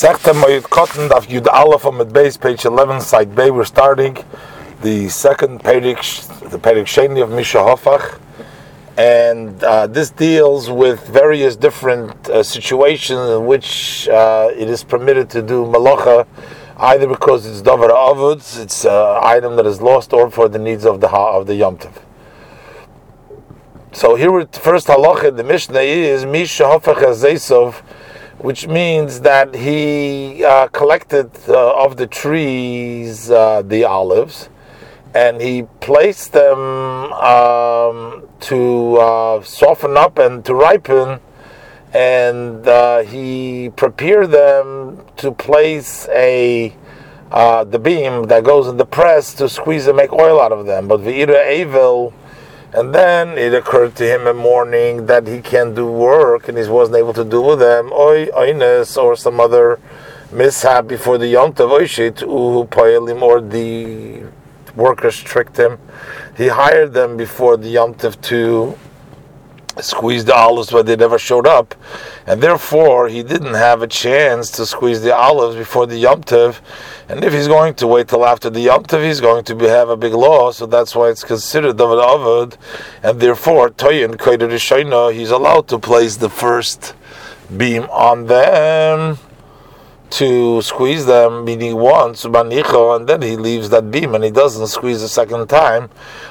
Masechta Moed Katan Daf Yud Aleph on the base, page 11, side Bay. We're starting the second Perik, the Perik Sheni of Misha Hofach, and uh, this deals with various different uh, situations in which uh, it is permitted to do malacha, either because it's davar avuds, it's an item that is lost, or for the needs of the of the Yom Tov. So here, first halacha the Mishnah is Misha Hofach which means that he uh, collected uh, of the trees uh, the olives and he placed them um, to uh, soften up and to ripen and uh, he prepared them to place a uh, the beam that goes in the press to squeeze and make oil out of them. But v'ira evil and then it occurred to him in the morning that he can't do work and he wasn't able to do with them, oi, oines, or some other mishap before the Yom Tov, oishit, uhu or the workers tricked him. He hired them before the Yom Tov to squeeze the olives, but they never showed up, and therefore he didn't have a chance to squeeze the olives before the Yom Tov. And if he's going to wait till after the Yom Tov, he's going to be, have a big loss. So that's why it's considered Davar Avud, and therefore Toyin Koyder he's allowed to place the first beam on them to squeeze them, meaning once, and then he leaves that beam and he doesn't squeeze a second time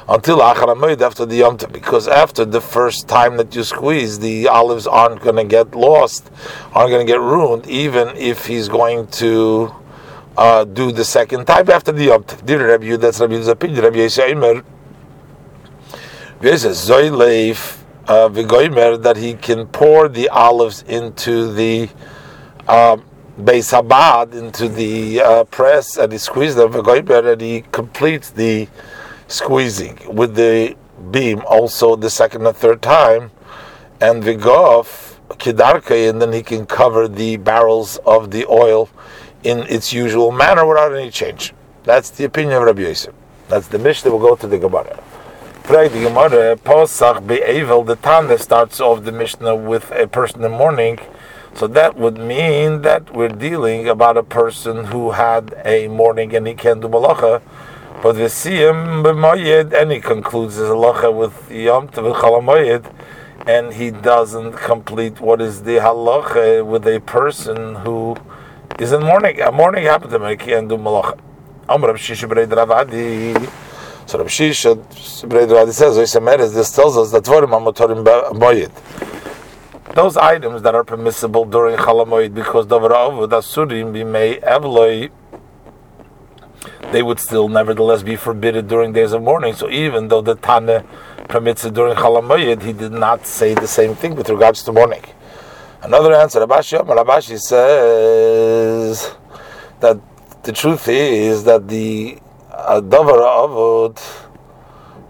until after the Yom because after the first time that you squeeze, the olives aren't going to get lost, aren't going to get ruined, even if he's going to uh, do the second time after the Yom Tov. That's Rabbi Yuda's opinion. Rabbi Yisrael uh, Vigoimer that he can pour the olives into the um, Beis Habad into the uh, press and he squeezes them and he completes the squeezing with the beam also the second and third time and Vigof Kidarke and then he can cover the barrels of the oil in its usual manner without any change. That's the opinion of Rabbi Yosi. That's the Mishnah. We'll go to the Gemara. Pray the Gemara, Posach Be'evel, the Tana starts off the Mishnah with a person in the morning so that would mean that we're dealing about a person who had a morning and he can do malacha, but we the siyam b'mayid and he concludes his halacha with yom tov and he doesn't complete what is the halacha with a person who is in morning. A morning happened to him and he can't do malacha. So Rav Shisha B'rei Dravadi says, this tells us that Dvorim Amotorim B'mayid those items that are permissible during Chalamoid because Davrav Asurim Bimei Evloi they would still nevertheless be forbidden during days of mourning. So even though the Tana permits it during Chalamoyed, he did not say the same thing with regards to mourning. Another answer, Rabashi Rabashi says that the truth is that the uh, Davar Avod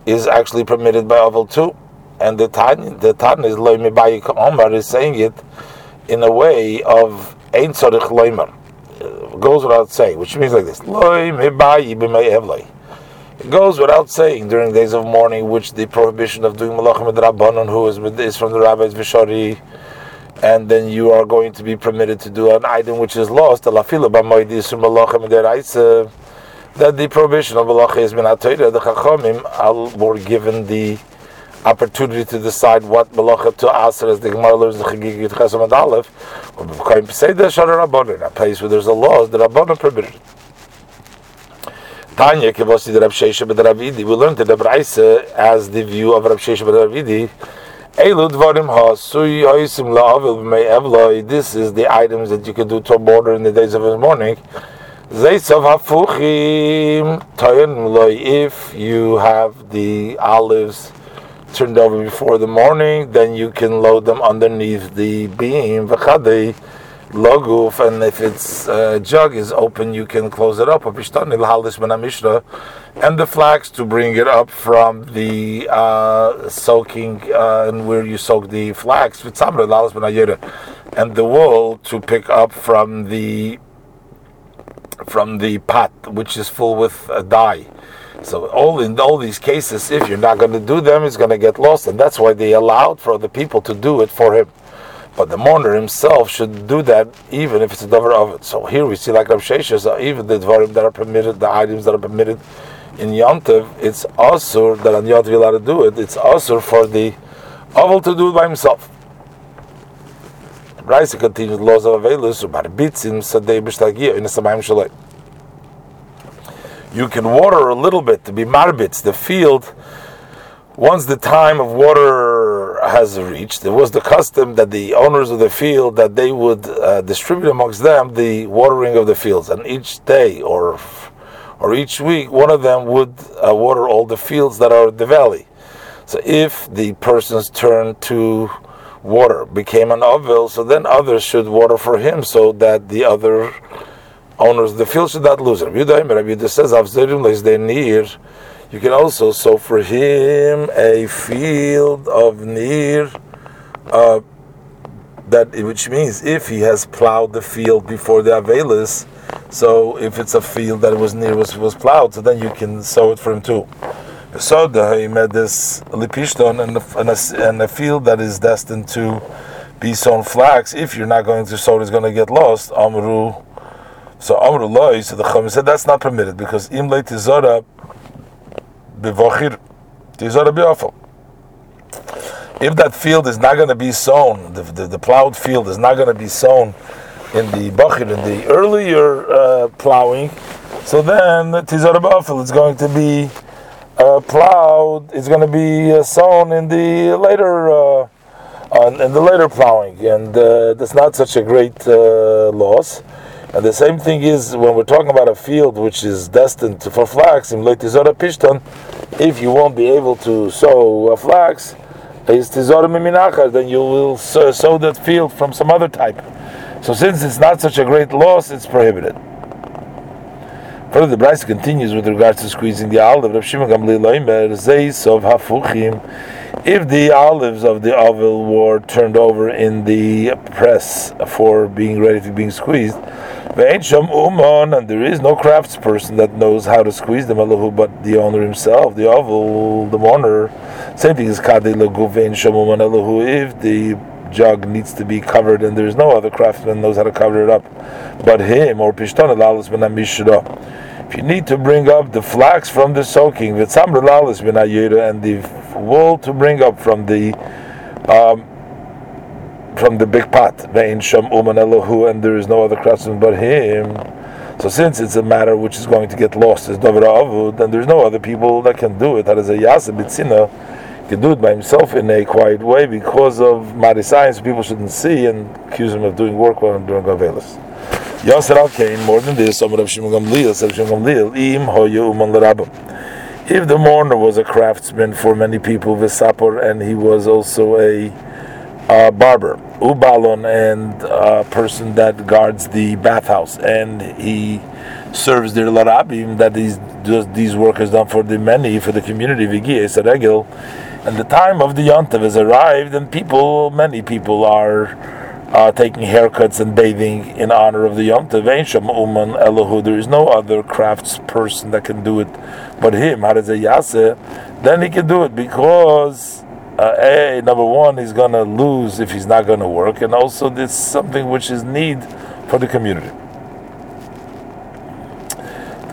is actually permitted by Avod too and the Tan the Tan is loy Omar is saying it in a way of ein tzorich loimer. Goes without saying, which means like this: loy evloi. It goes without saying during days of mourning, which the prohibition of doing malachim with rabbanon, who is from the rabbis vishari, and then you are going to be permitted to do an item which is lost. That the prohibition of malacha is been The chachamim were given the opportunity to decide what malacha to aser as the Gemara learns the Chagigit Chesam and Aleph, or B'Chaim Peseda Shara Rabbanon, a place where there's a law, the Rabbanon permitted. Tanya Kevosi the Rab Shesha B'D Ravidi, we learned the Braise as the view of Rab Shesha B'D Ravidi, Eilu Dvarim Ha'asui Ha'yisim La'avil B'Mei Evloi, this is the items that you can do to a border in the days of the morning, Zaytzav Hafuchim Toyin Loi, if you have the olives turned over before the morning, then you can load them underneath the beam. V'chadei loguf, and if its uh, jug is open, you can close it up. And the flax to bring it up from the uh, soaking uh, and where you soak the flax, and the wool to pick up from the from the pot, which is full with uh, dye. So all in all these cases, if you're not going to do them, it's going to get lost, and that's why they allowed for the people to do it for him. But the mourner himself should do that even if it's a davar of it. So here we see like Rav Sheshes, even the dvarim that are permitted, the items that are permitted in Yontev, it's also that on Yontev allowed to do it. It's also for the oval to do it by himself. Raisa continues laws of Avelus, Barbitzim, Sadei Bishtagia, in the Samayim Shalai. You can water a little bit to be marbitz, the field. Once the time of water has reached, it was the custom that the owners of the field that they would uh, distribute amongst them the watering of the fields, and each day or or each week, one of them would uh, water all the fields that are in the valley. So if the person's turn to water became an ovil, so then others should water for him, so that the other owners the field should not lose it. Rabbi says, you can also sow for him a field of near, uh, that which means if he has plowed the field before the avelis, so if it's a field that was near was was plowed, so then you can sow it for him too. So he made this lipishton and a, and a field that is destined to be sown flax. If you're not going to sow, it's going to get lost. Amru. So Amru loy. So the Chum said that's not permitted because im le tizora bevochir tizora. If that field is not going to be sown, the, the, the plowed field is not going to be sown in the bachir in the earlier uh, plowing, so then tizara bafil is going to be uh, plowed. It's going to be uh, sown in the later uh, in the later plowing, and uh, that's not such a great uh, loss. And the same thing is when we're talking about a field which is destined for flax. If you won't be able to sow a flax, then you will sow that field from some other type. So since it's not such a great loss, it's prohibited. Further, the Bryce continues with regards to squeezing the olive. Rav Shimon Gamliel Loimer Zeis of Hafuchim. If the olives of the oval were turned over in the press for being ready to being squeezed, uman, and there is no craftsperson that knows how to squeeze them, but the owner himself, the oval, the mourner. Same thing as Kadei Laguvein Shamuman If the jug needs to be covered, and there's no other craftsman knows how to cover it up, but him or pishton alalis ben If you need to bring up the flax from the soaking, v'tzam alalis ben and the wool to bring up from the um, from the big pot, vein sham uman elohu, and there is no other craftsman but him. So since it's a matter which is going to get lost as Davar Avud, then there's no other people that can do it. That is a Yasa Bitzina can do it by himself in a quiet way because of Mari science, people shouldn't see and accuse him of doing work while I'm doing Gavelis. Yasser al more than this, of Shimon Gamliel, said Shimon Gamliel, Im uman l'rabim. If the mourner was a craftsman for many people, Vesapor, and he was also a barber, Ubalon, and a person that guards the bathhouse, and he serves their larabim that these these workers done for the many for the community. Vigi Esaregel and the time of the Yontav has arrived, and people, many people are uh, taking haircuts and bathing in honor of the Yontav. Uman Elohu. There is no other craftsperson that can do it but him. Harazayase, then he can do it because. Uh, a number one, he's gonna lose if he's not gonna work, and also this something which is need for the community.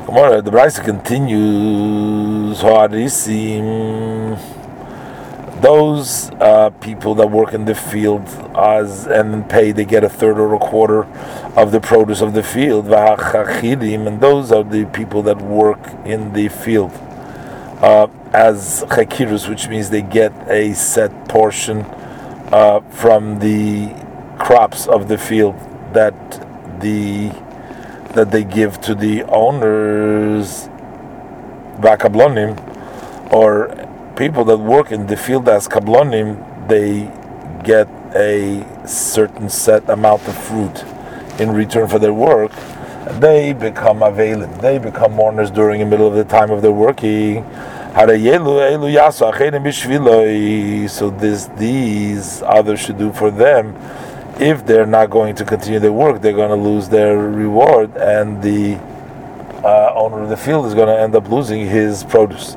The Brisa continues. Those uh, people that work in the field as and pay, they get a third or a quarter of the produce of the field. And those are the people that work in the field uh, as chakirus, which means they get a set portion uh, from the crops of the field that the that they give to the owners, vakablonim, or people that work in the field as kablonim, they get a certain set amount of fruit in return for their work. They become available. They become mourners during the middle of the time of their working. So this these others should do for them. If they're not going to continue their work, they're going to lose their reward, and the uh, owner of the field is going to end up losing his produce.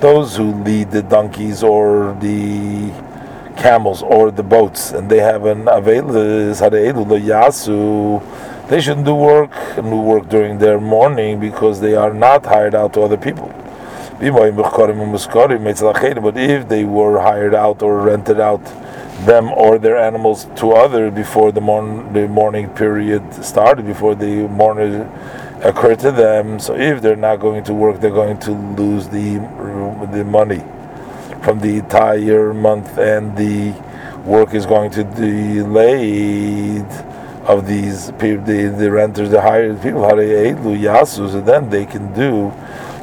Those who lead the donkeys or the camels or the boats, and they have an yasu. They shouldn't do work do work during their morning because they are not hired out to other people. But if they were hired out or rented out them or their animals to others before the, morn, the morning period started, before the morning occurred to them. So if they're not going to work, they're going to lose the the money from the entire month, and the work is going to delay of these people, the, the renters, the hired people. How they ate Lu Yasu, so then they can do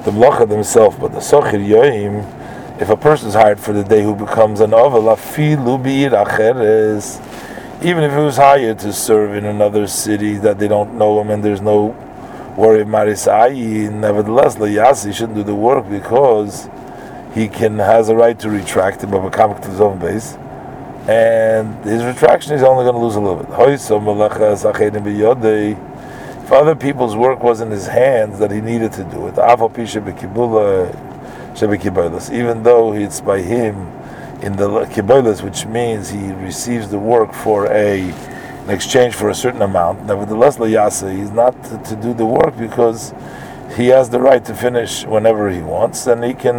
the mlacha themselves. But the sochir yoim if a person is hired for the day who becomes an ovel, even if he was hired to serve in another city that they don't know him and there's no worry of marisayi, nevertheless, layasi shouldn't do the work because he can has a right to retract him of a comic to his own base, and his retraction is only going to lose a little bit. If other people's work was in his hands that he needed to do it, even though it's by him in the Kibbolas, which means he receives the work for a in exchange for a certain amount. Nevertheless, Layasa, he's not to, to, do the work because he has the right to finish whenever he wants, and he can.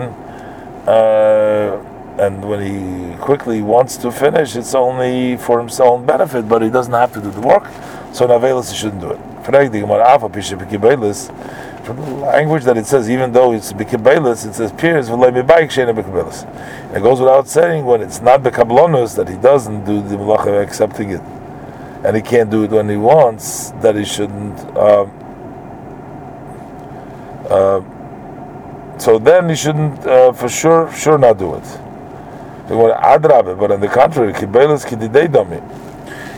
Uh, and when he quickly wants to finish, it's only for his own benefit, but he doesn't have to do the work. So Navelis shouldn't do it language that it says, even though it's bikabelus, it says peers bikabelus. It goes without saying when it's not bikablonus that he doesn't do the malacha accepting it, and he can't do it when he wants. That he shouldn't. Uh, uh, so then he shouldn't uh, for sure sure not do it. But on the contrary, kibelus kididei domi.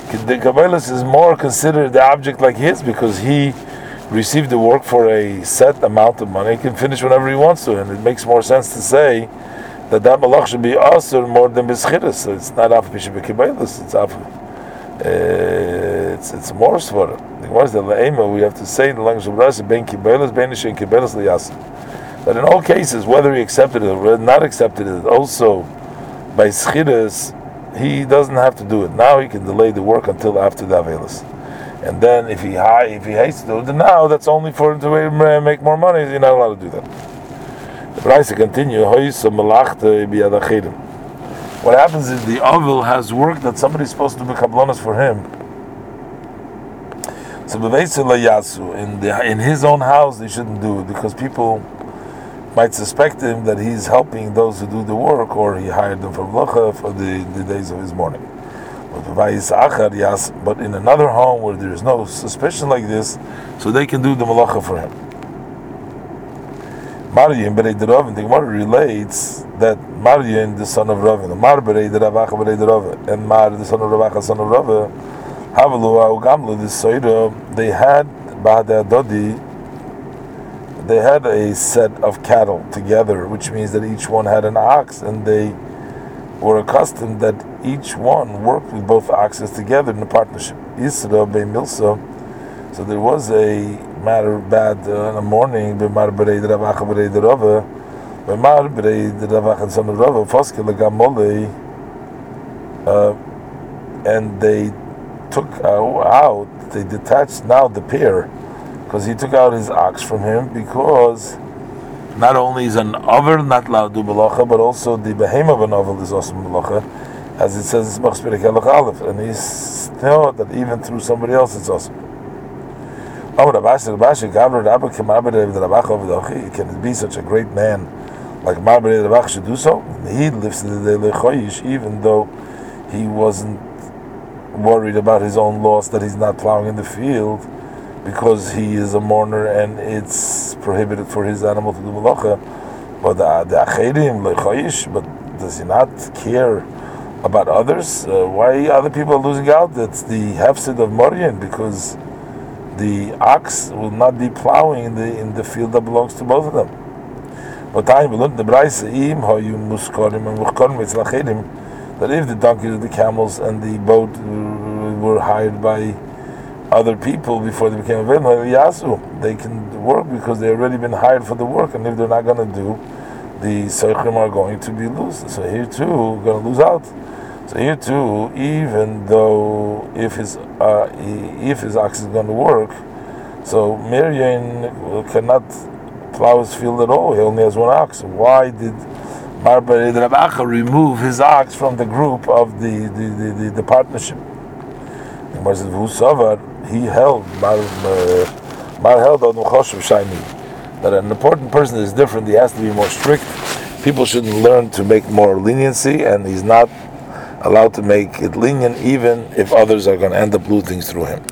Kibelus is more considered the object like his because he receive the work for a set amount of money, he can finish whenever he wants to, and it makes more sense to say that that malach should be asur more than bischiris. So it's not af b'kibaylis, it's af. Uh, it's it's more svara. The one is the le'ema. We have to say in the language of Rashi, ben kibaylis, ben ishin kibaylis liyasa. That in all cases, whether he accepted it or not accepted it, also by schiris, he doesn't have to do it. Now he can delay the work until after the avelis. And then if he if he hates to do it, now that's only for him to uh, make more money. You're not allowed to do that. The price. What happens is the Avil has work that somebody's supposed to be kablonas for him. So in the in his own house they shouldn't do it because people might suspect him that he's helping those who do the work or he hired them for vlocha for the, the days of his morning. But in another home where there is no suspicion like this, so they can do the malacha for him. Maryin Berei Ravin, the Gemara relates that Maryin, the son of Ravin, Mar Berei Ravacha Berei Ravin, and Mar, the son of Ravacha, son of Ravin, Havalu Gamlu, the Soida, they had Bahada Dodi, they had a set of cattle together, which means that each one had an ox, and they were accustomed that each one worked with both oxes together in a partnership. Isra be Milsa. So there was a matter bad uh, in the morning. B'mar b'rei d'ravacha b'rei d'rava. B'mar b'rei d'ravacha son of Rava. Foske legamole. Uh, and they took out, they detached now the pair, because he took out his ox from him because not only is an over not allowed to do but also the behem of an over is also malacha, as it says in Machspirik Aleph, and he's thought that even through somebody else it's also. Can it be such a great man like Marbere Rabach should do so? He lives in the Lechoyish, even though he wasn't worried about his own loss that he's not plowing in the field because he is a mourner and it's prohibited for his animal to do malacha. But the, the acherim but does he not care about others? Uh, why other people are losing out? That's the hefsid of Morian because the ox will not be plowing in the in the field that belongs to both of them. But that if the donkeys, the camels, and the boat were hired by other people before they became available. They can work because they've already been hired for the work, and if they're not going to do, the Seichim are going to be loose. So here too, going to lose out. So you too, even though if his uh, if his ox is going to work, so Miriam cannot plow his field at all. He only has one ox. Why did Marbarid Rabacha remove his ox from the group of the the, the, the, the partnership? He held Mar, Mar held on that an important person is different. He has to be more strict. People shouldn't learn to make more leniency, and he's not allowed to make it lenient even if others are going to end up looting through him.